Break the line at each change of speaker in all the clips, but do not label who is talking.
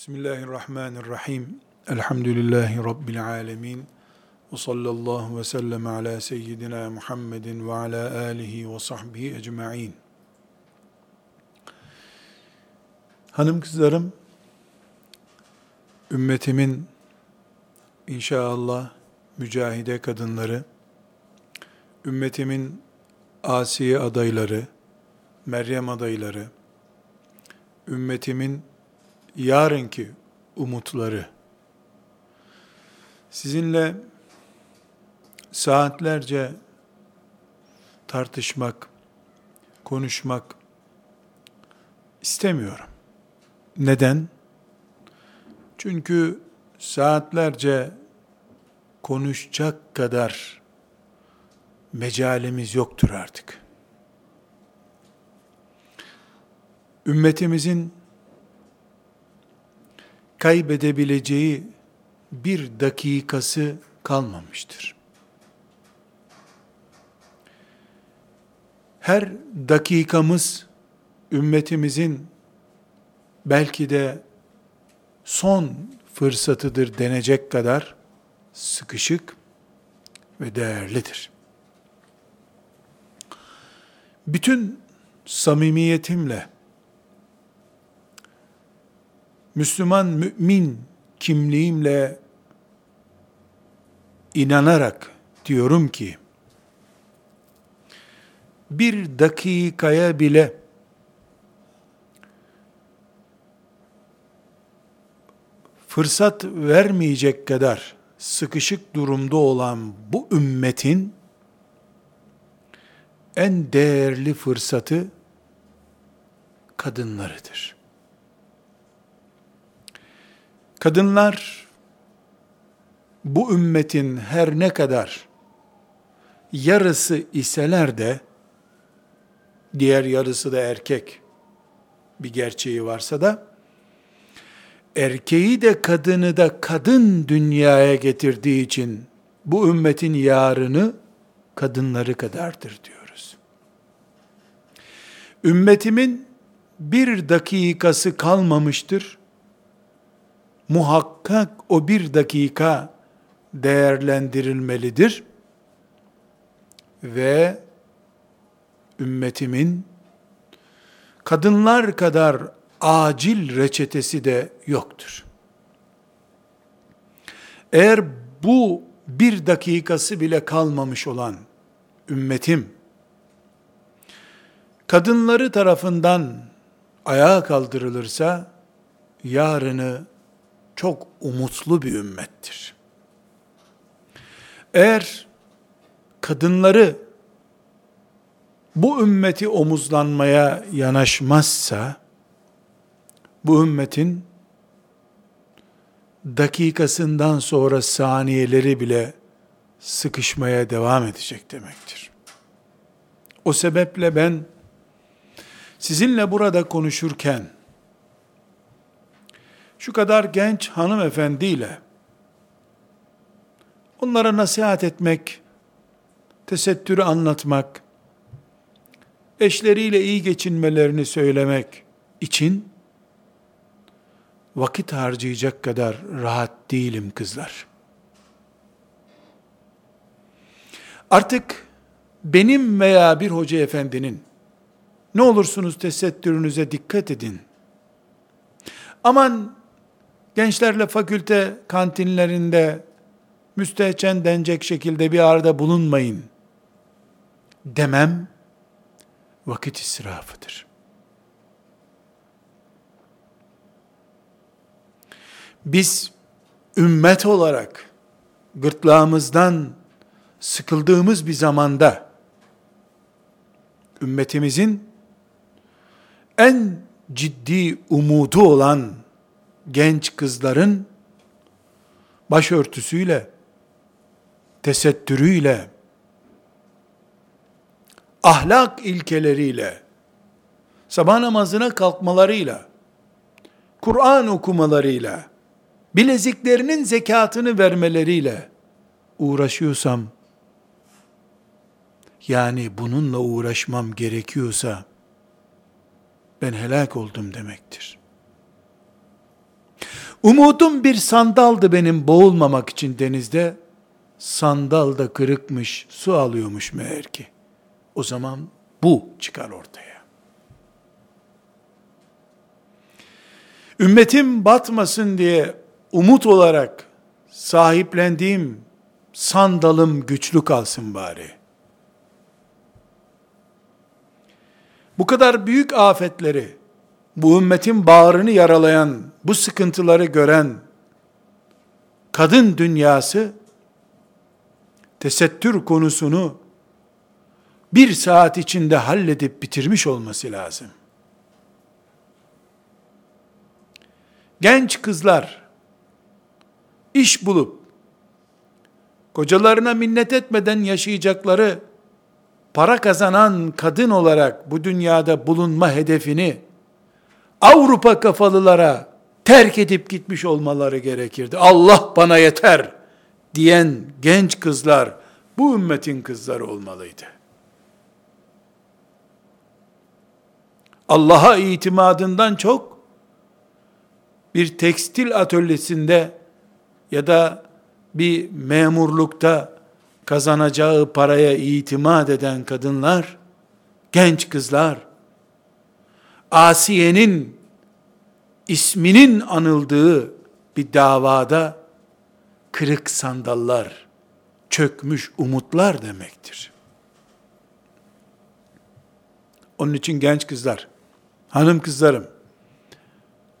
Bismillahirrahmanirrahim. Elhamdülillahi Rabbil alemin. Ve sallallahu ve sellem ala seyyidina Muhammedin ve ala alihi ve sahbihi ecma'in. Hanım kızlarım, ümmetimin inşallah mücahide kadınları, ümmetimin Asiye adayları, Meryem adayları, ümmetimin yarınki umutları. Sizinle saatlerce tartışmak, konuşmak istemiyorum. Neden? Çünkü saatlerce konuşacak kadar mecalimiz yoktur artık. Ümmetimizin kaybedebileceği bir dakikası kalmamıştır. Her dakikamız ümmetimizin belki de son fırsatıdır denecek kadar sıkışık ve değerlidir. Bütün samimiyetimle Müslüman mümin kimliğimle inanarak diyorum ki bir dakikaya bile fırsat vermeyecek kadar sıkışık durumda olan bu ümmetin en değerli fırsatı kadınlarıdır. Kadınlar bu ümmetin her ne kadar yarısı iseler de diğer yarısı da erkek bir gerçeği varsa da erkeği de kadını da kadın dünyaya getirdiği için bu ümmetin yarını kadınları kadardır diyoruz. Ümmetimin bir dakikası kalmamıştır muhakkak o bir dakika değerlendirilmelidir ve ümmetimin kadınlar kadar acil reçetesi de yoktur. Eğer bu bir dakikası bile kalmamış olan ümmetim, kadınları tarafından ayağa kaldırılırsa, yarını çok umutlu bir ümmettir. Eğer kadınları bu ümmeti omuzlanmaya yanaşmazsa, bu ümmetin dakikasından sonra saniyeleri bile sıkışmaya devam edecek demektir. O sebeple ben sizinle burada konuşurken şu kadar genç hanımefendiyle onlara nasihat etmek, tesettürü anlatmak, eşleriyle iyi geçinmelerini söylemek için vakit harcayacak kadar rahat değilim kızlar. Artık benim veya bir hoca efendinin ne olursunuz tesettürünüze dikkat edin. Aman gençlerle fakülte kantinlerinde müstehcen denecek şekilde bir arada bulunmayın demem vakit israfıdır. Biz ümmet olarak gırtlağımızdan sıkıldığımız bir zamanda ümmetimizin en ciddi umudu olan genç kızların başörtüsüyle, tesettürüyle, ahlak ilkeleriyle, sabah namazına kalkmalarıyla, Kur'an okumalarıyla, bileziklerinin zekatını vermeleriyle uğraşıyorsam, yani bununla uğraşmam gerekiyorsa, ben helak oldum demektir. Umudum bir sandaldı benim boğulmamak için denizde. Sandal da kırıkmış, su alıyormuş meğer ki. O zaman bu çıkar ortaya. Ümmetim batmasın diye umut olarak sahiplendiğim sandalım güçlü kalsın bari. Bu kadar büyük afetleri, bu ümmetin bağrını yaralayan, bu sıkıntıları gören kadın dünyası tesettür konusunu bir saat içinde halledip bitirmiş olması lazım. Genç kızlar iş bulup kocalarına minnet etmeden yaşayacakları para kazanan kadın olarak bu dünyada bulunma hedefini Avrupa kafalılara terk edip gitmiş olmaları gerekirdi. Allah bana yeter diyen genç kızlar bu ümmetin kızları olmalıydı. Allah'a itimadından çok bir tekstil atölyesinde ya da bir memurlukta kazanacağı paraya itimat eden kadınlar, genç kızlar, Asiye'nin isminin anıldığı bir davada kırık sandallar, çökmüş umutlar demektir. Onun için genç kızlar, hanım kızlarım,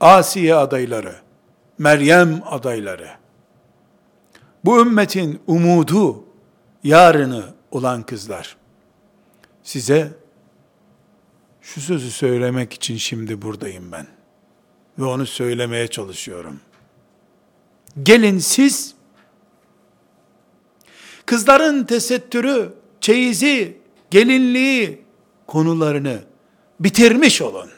Asiye adayları, Meryem adayları, bu ümmetin umudu, yarını olan kızlar, size şu sözü söylemek için şimdi buradayım ben. Ve onu söylemeye çalışıyorum. Gelin siz, kızların tesettürü, çeyizi, gelinliği konularını bitirmiş olun.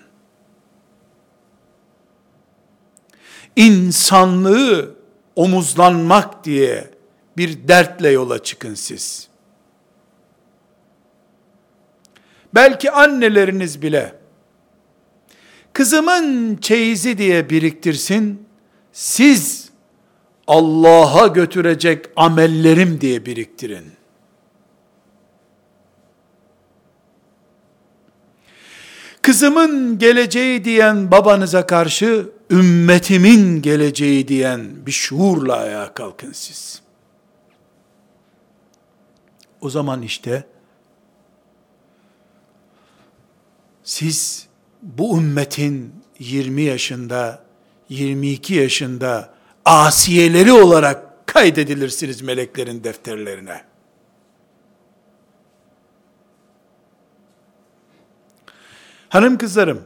insanlığı omuzlanmak diye bir dertle yola çıkın siz. Belki anneleriniz bile kızımın çeyizi diye biriktirsin. Siz Allah'a götürecek amellerim diye biriktirin. Kızımın geleceği diyen babanıza karşı ümmetimin geleceği diyen bir şuurla ayağa kalkın siz. O zaman işte siz bu ümmetin 20 yaşında, 22 yaşında asiyeleri olarak kaydedilirsiniz meleklerin defterlerine. Hanım kızlarım,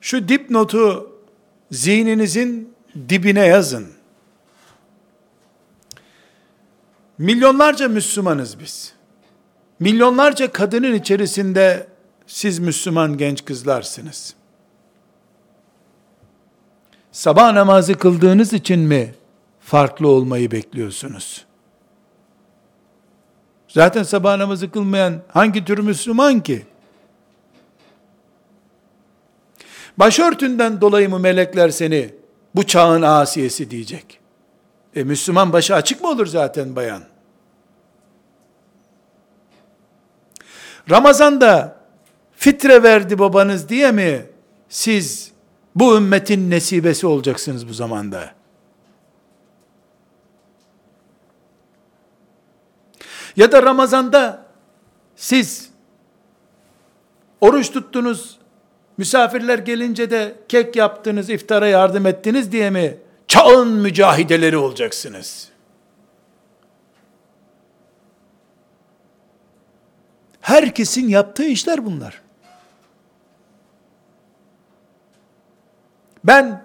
şu dipnotu zihninizin dibine yazın. Milyonlarca Müslümanız biz. Milyonlarca kadının içerisinde siz Müslüman genç kızlarsınız. Sabah namazı kıldığınız için mi farklı olmayı bekliyorsunuz? Zaten sabah namazı kılmayan hangi tür Müslüman ki? Başörtünden dolayı mı melekler seni bu çağın asiyesi diyecek? E Müslüman başı açık mı olur zaten bayan? Ramazan'da fitre verdi babanız diye mi siz bu ümmetin nesibesi olacaksınız bu zamanda? Ya da Ramazan'da siz oruç tuttunuz, misafirler gelince de kek yaptınız, iftara yardım ettiniz diye mi çağın mücahideleri olacaksınız? Herkesin yaptığı işler bunlar. Ben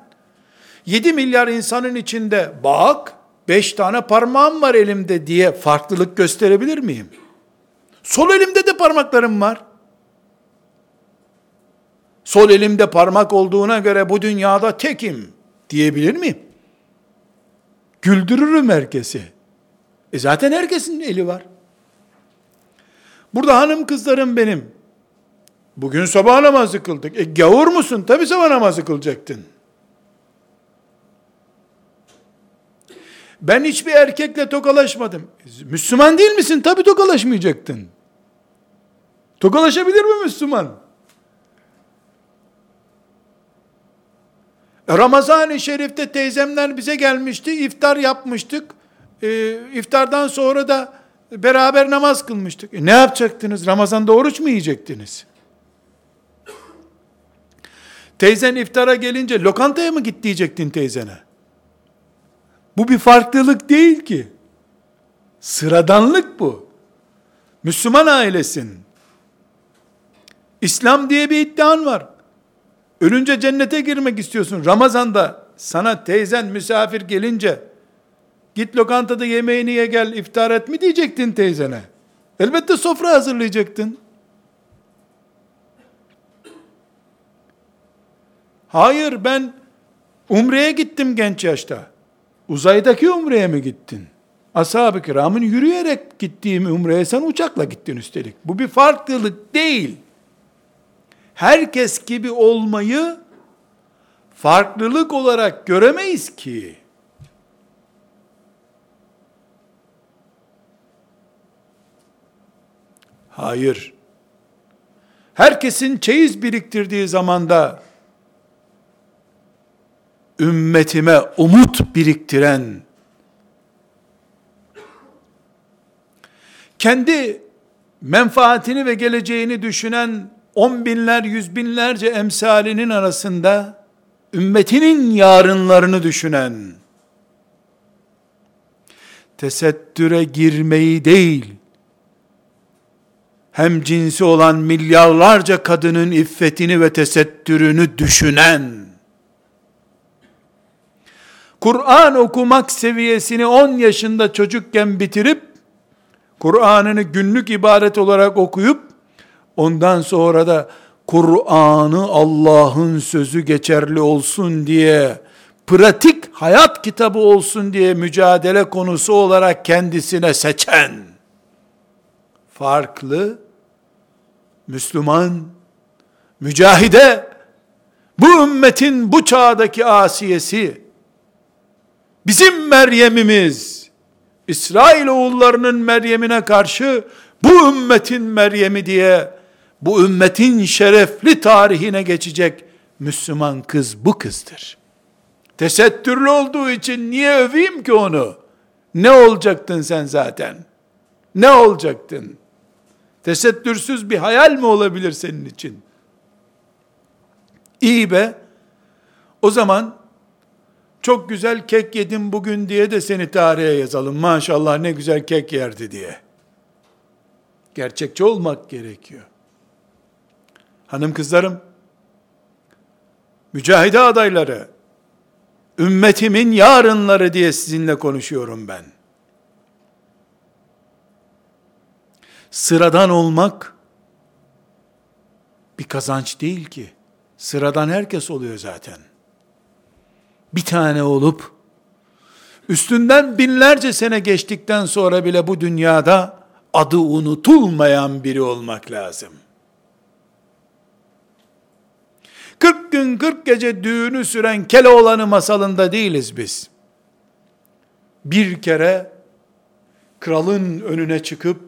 7 milyar insanın içinde bak 5 tane parmağım var elimde diye farklılık gösterebilir miyim? Sol elimde de parmaklarım var. Sol elimde parmak olduğuna göre bu dünyada tekim diyebilir miyim? Güldürürüm herkesi. E zaten herkesin eli var. Burada hanım kızlarım benim. Bugün sabah namazı kıldık. E gavur musun? Tabi sabah namazı kılacaktın. Ben hiçbir erkekle tokalaşmadım. Müslüman değil misin? Tabi tokalaşmayacaktın. Tokalaşabilir mi Müslüman? Ramazan-ı Şerif'te teyzemler bize gelmişti, iftar yapmıştık. Ee, iftardan sonra da beraber namaz kılmıştık. E ne yapacaktınız? Ramazan'da oruç mu yiyecektiniz? Teyzen iftara gelince lokantaya mı git diyecektin teyzene? Bu bir farklılık değil ki. Sıradanlık bu. Müslüman ailesin. İslam diye bir iddian var. Ölünce cennete girmek istiyorsun. Ramazanda sana teyzen misafir gelince git lokantada yemeğini ye gel iftar et mi diyecektin teyzene. Elbette sofra hazırlayacaktın. Hayır ben umreye gittim genç yaşta. Uzaydaki umreye mi gittin? Ashab-ı kiramın yürüyerek gittiğim umreye sen uçakla gittin üstelik. Bu bir farklılık değil. Herkes gibi olmayı farklılık olarak göremeyiz ki. Hayır. Herkesin çeyiz biriktirdiği zamanda ümmetime umut biriktiren, kendi menfaatini ve geleceğini düşünen on binler, yüz binlerce emsalinin arasında, ümmetinin yarınlarını düşünen, tesettüre girmeyi değil, hem cinsi olan milyarlarca kadının iffetini ve tesettürünü düşünen, Kur'an okumak seviyesini 10 yaşında çocukken bitirip, Kur'an'ını günlük ibaret olarak okuyup, ondan sonra da Kur'an'ı Allah'ın sözü geçerli olsun diye, pratik hayat kitabı olsun diye mücadele konusu olarak kendisine seçen, farklı, Müslüman, mücahide, bu ümmetin bu çağdaki asiyesi, bizim Meryem'imiz, İsrail oğullarının Meryem'ine karşı bu ümmetin Meryem'i diye bu ümmetin şerefli tarihine geçecek Müslüman kız bu kızdır. Tesettürlü olduğu için niye öveyim ki onu? Ne olacaktın sen zaten? Ne olacaktın? Tesettürsüz bir hayal mi olabilir senin için? İyi be. O zaman çok güzel kek yedim bugün diye de seni tarihe yazalım. Maşallah ne güzel kek yerdi diye. Gerçekçi olmak gerekiyor. Hanım kızlarım, mücahide adayları, ümmetimin yarınları diye sizinle konuşuyorum ben. Sıradan olmak bir kazanç değil ki. Sıradan herkes oluyor zaten bir tane olup, üstünden binlerce sene geçtikten sonra bile bu dünyada adı unutulmayan biri olmak lazım. 40 gün 40 gece düğünü süren Keloğlan'ı masalında değiliz biz. Bir kere kralın önüne çıkıp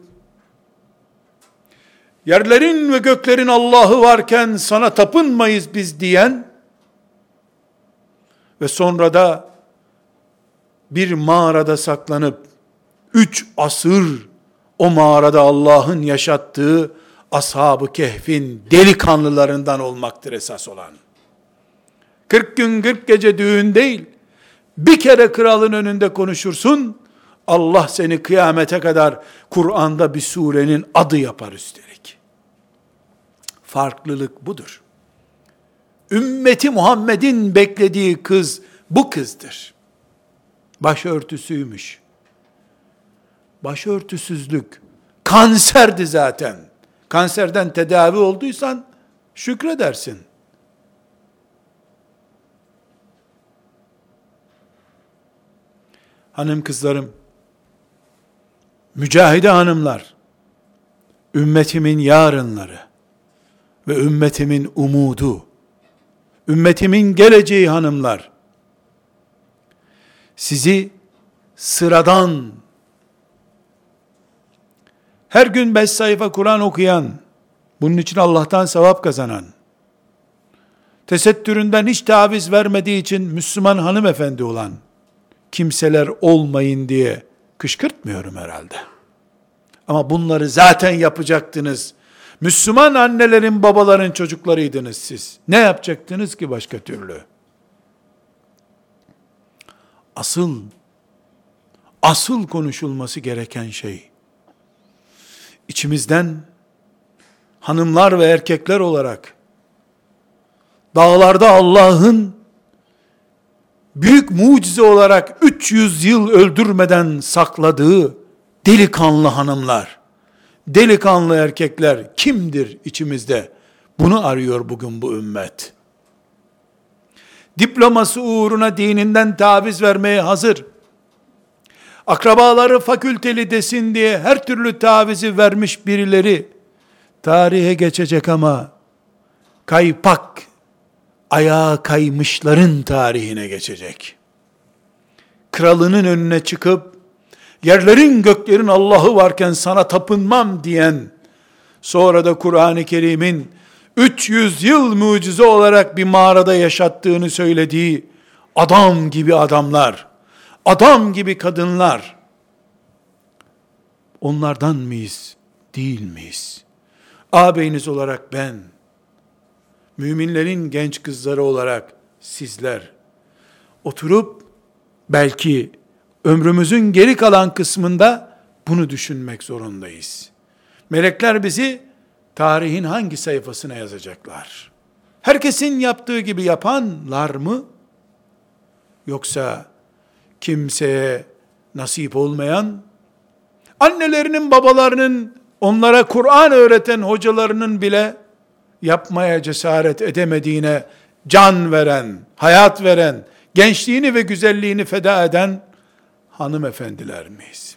yerlerin ve göklerin Allah'ı varken sana tapınmayız biz diyen ve sonra da bir mağarada saklanıp üç asır o mağarada Allah'ın yaşattığı ashab-ı kehfin delikanlılarından olmaktır esas olan. 40 gün 40 gece düğün değil, bir kere kralın önünde konuşursun, Allah seni kıyamete kadar Kur'an'da bir surenin adı yapar üstelik. Farklılık budur ümmeti Muhammed'in beklediği kız bu kızdır. Başörtüsüymüş. Başörtüsüzlük kanserdi zaten. Kanserden tedavi olduysan şükredersin. Hanım kızlarım, mücahide hanımlar, ümmetimin yarınları ve ümmetimin umudu, ümmetimin geleceği hanımlar, sizi sıradan, her gün beş sayfa Kur'an okuyan, bunun için Allah'tan sevap kazanan, tesettüründen hiç taviz vermediği için Müslüman hanımefendi olan kimseler olmayın diye kışkırtmıyorum herhalde. Ama bunları zaten yapacaktınız. Müslüman annelerin, babaların çocuklarıydınız siz. Ne yapacaktınız ki başka türlü? Asıl asıl konuşulması gereken şey içimizden hanımlar ve erkekler olarak dağlarda Allah'ın büyük mucize olarak 300 yıl öldürmeden sakladığı delikanlı hanımlar, delikanlı erkekler kimdir içimizde? Bunu arıyor bugün bu ümmet. Diploması uğruna dininden taviz vermeye hazır. Akrabaları fakülteli desin diye her türlü tavizi vermiş birileri tarihe geçecek ama kaypak ayağa kaymışların tarihine geçecek. Kralının önüne çıkıp yerlerin göklerin Allah'ı varken sana tapınmam diyen sonra da Kur'an-ı Kerim'in 300 yıl mucize olarak bir mağarada yaşattığını söylediği adam gibi adamlar, adam gibi kadınlar, onlardan mıyız, değil miyiz? Ağabeyiniz olarak ben, müminlerin genç kızları olarak sizler, oturup belki ömrümüzün geri kalan kısmında bunu düşünmek zorundayız. Melekler bizi tarihin hangi sayfasına yazacaklar? Herkesin yaptığı gibi yapanlar mı? Yoksa kimseye nasip olmayan, annelerinin, babalarının, onlara Kur'an öğreten hocalarının bile yapmaya cesaret edemediğine can veren, hayat veren, gençliğini ve güzelliğini feda eden hanımefendiler miyiz?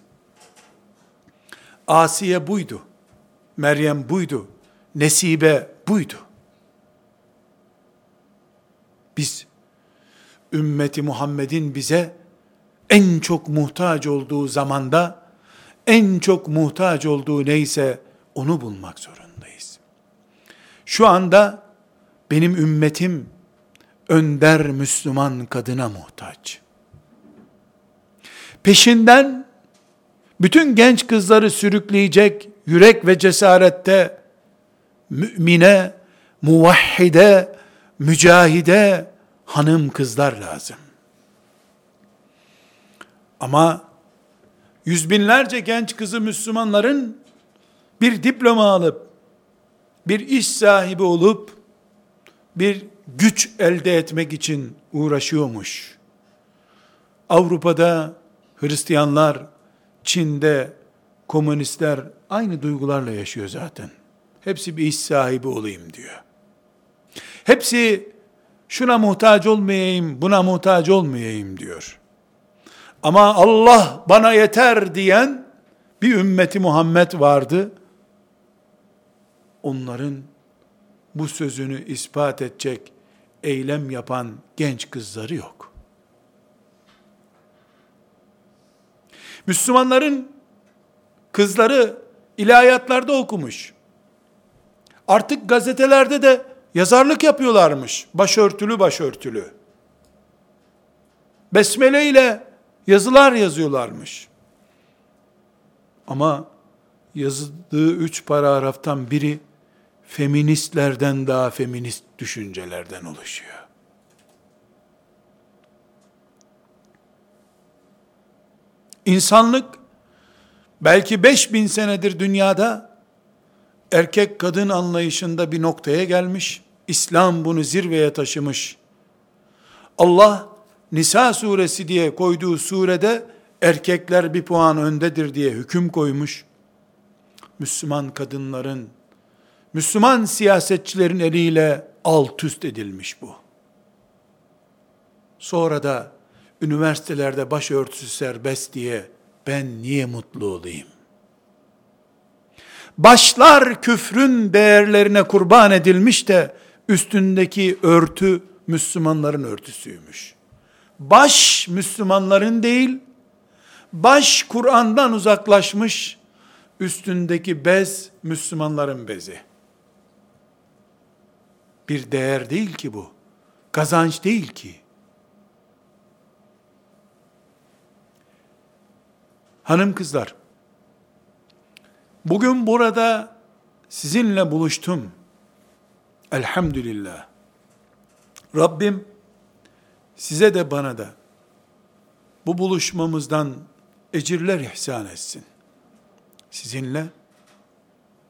Asiye buydu. Meryem buydu. Nesibe buydu. Biz ümmeti Muhammed'in bize en çok muhtaç olduğu zamanda en çok muhtaç olduğu neyse onu bulmak zorundayız. Şu anda benim ümmetim önder Müslüman kadına muhtaç. Peşinden bütün genç kızları sürükleyecek yürek ve cesarette mümine, muvahhide, mücahide hanım kızlar lazım. Ama yüz binlerce genç kızı Müslümanların bir diploma alıp, bir iş sahibi olup, bir güç elde etmek için uğraşıyormuş. Avrupa'da Hristiyanlar, Çin'de komünistler aynı duygularla yaşıyor zaten. Hepsi bir iş sahibi olayım diyor. Hepsi şuna muhtaç olmayayım, buna muhtaç olmayayım diyor. Ama Allah bana yeter diyen bir ümmeti Muhammed vardı. Onların bu sözünü ispat edecek eylem yapan genç kızları yok. Müslümanların kızları ilahiyatlarda okumuş. Artık gazetelerde de yazarlık yapıyorlarmış. Başörtülü başörtülü. Besmele ile yazılar yazıyorlarmış. Ama yazdığı üç paragraftan biri feministlerden daha feminist düşüncelerden oluşuyor. İnsanlık belki 5000 senedir dünyada erkek kadın anlayışında bir noktaya gelmiş. İslam bunu zirveye taşımış. Allah Nisa suresi diye koyduğu surede erkekler bir puan öndedir diye hüküm koymuş. Müslüman kadınların, Müslüman siyasetçilerin eliyle alt üst edilmiş bu. Sonra da üniversitelerde başörtüsü serbest diye ben niye mutlu olayım? Başlar küfrün değerlerine kurban edilmiş de üstündeki örtü Müslümanların örtüsüymüş. Baş Müslümanların değil, Baş Kur'an'dan uzaklaşmış, üstündeki bez Müslümanların bezi. Bir değer değil ki bu. Kazanç değil ki. Hanım kızlar, bugün burada sizinle buluştum. Elhamdülillah. Rabbim size de bana da bu buluşmamızdan ecirler ihsan etsin. Sizinle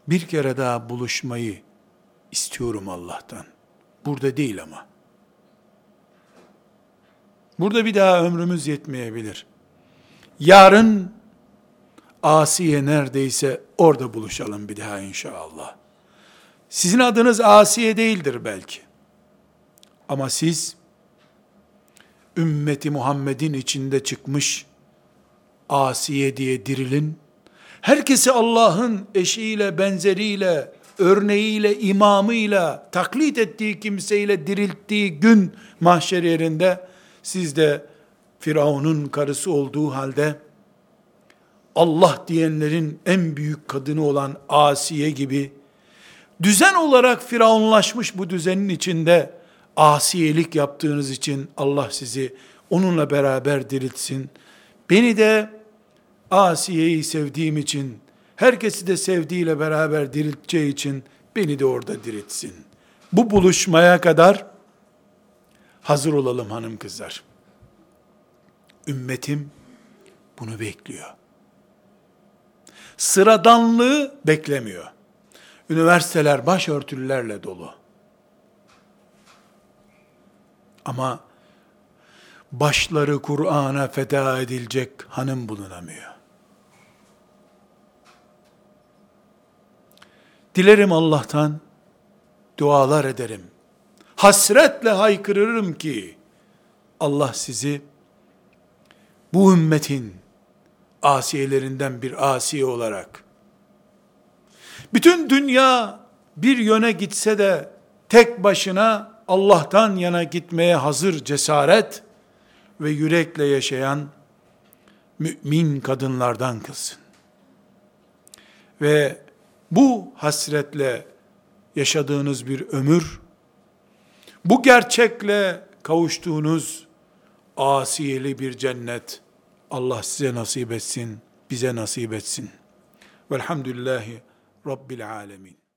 bir kere daha buluşmayı istiyorum Allah'tan. Burada değil ama. Burada bir daha ömrümüz yetmeyebilir. Yarın Asiye neredeyse orada buluşalım bir daha inşallah. Sizin adınız Asiye değildir belki. Ama siz ümmeti Muhammed'in içinde çıkmış Asiye diye dirilin. Herkesi Allah'ın eşiyle, benzeriyle, örneğiyle, imamıyla, taklit ettiği kimseyle dirilttiği gün mahşer yerinde siz de Firavun'un karısı olduğu halde Allah diyenlerin en büyük kadını olan Asiye gibi düzen olarak firavunlaşmış bu düzenin içinde asiyelik yaptığınız için Allah sizi onunla beraber diriltsin. Beni de Asiye'yi sevdiğim için, herkesi de sevdiğiyle beraber dirilteceği için beni de orada diriltsin. Bu buluşmaya kadar hazır olalım hanım kızlar. Ümmetim bunu bekliyor. Sıradanlığı beklemiyor. Üniversiteler başörtülerle dolu. Ama başları Kur'an'a feda edilecek hanım bulunamıyor. Dilerim Allah'tan, dualar ederim. Hasretle haykırırım ki, Allah sizi, bu ümmetin asiyelerinden bir asiye olarak, bütün dünya bir yöne gitse de, tek başına Allah'tan yana gitmeye hazır cesaret ve yürekle yaşayan mümin kadınlardan kılsın. Ve bu hasretle yaşadığınız bir ömür, bu gerçekle kavuştuğunuz asiyeli bir cennet, Allah size nasip etsin, bize nasip etsin. Velhamdülillahi Rabbil Alemin.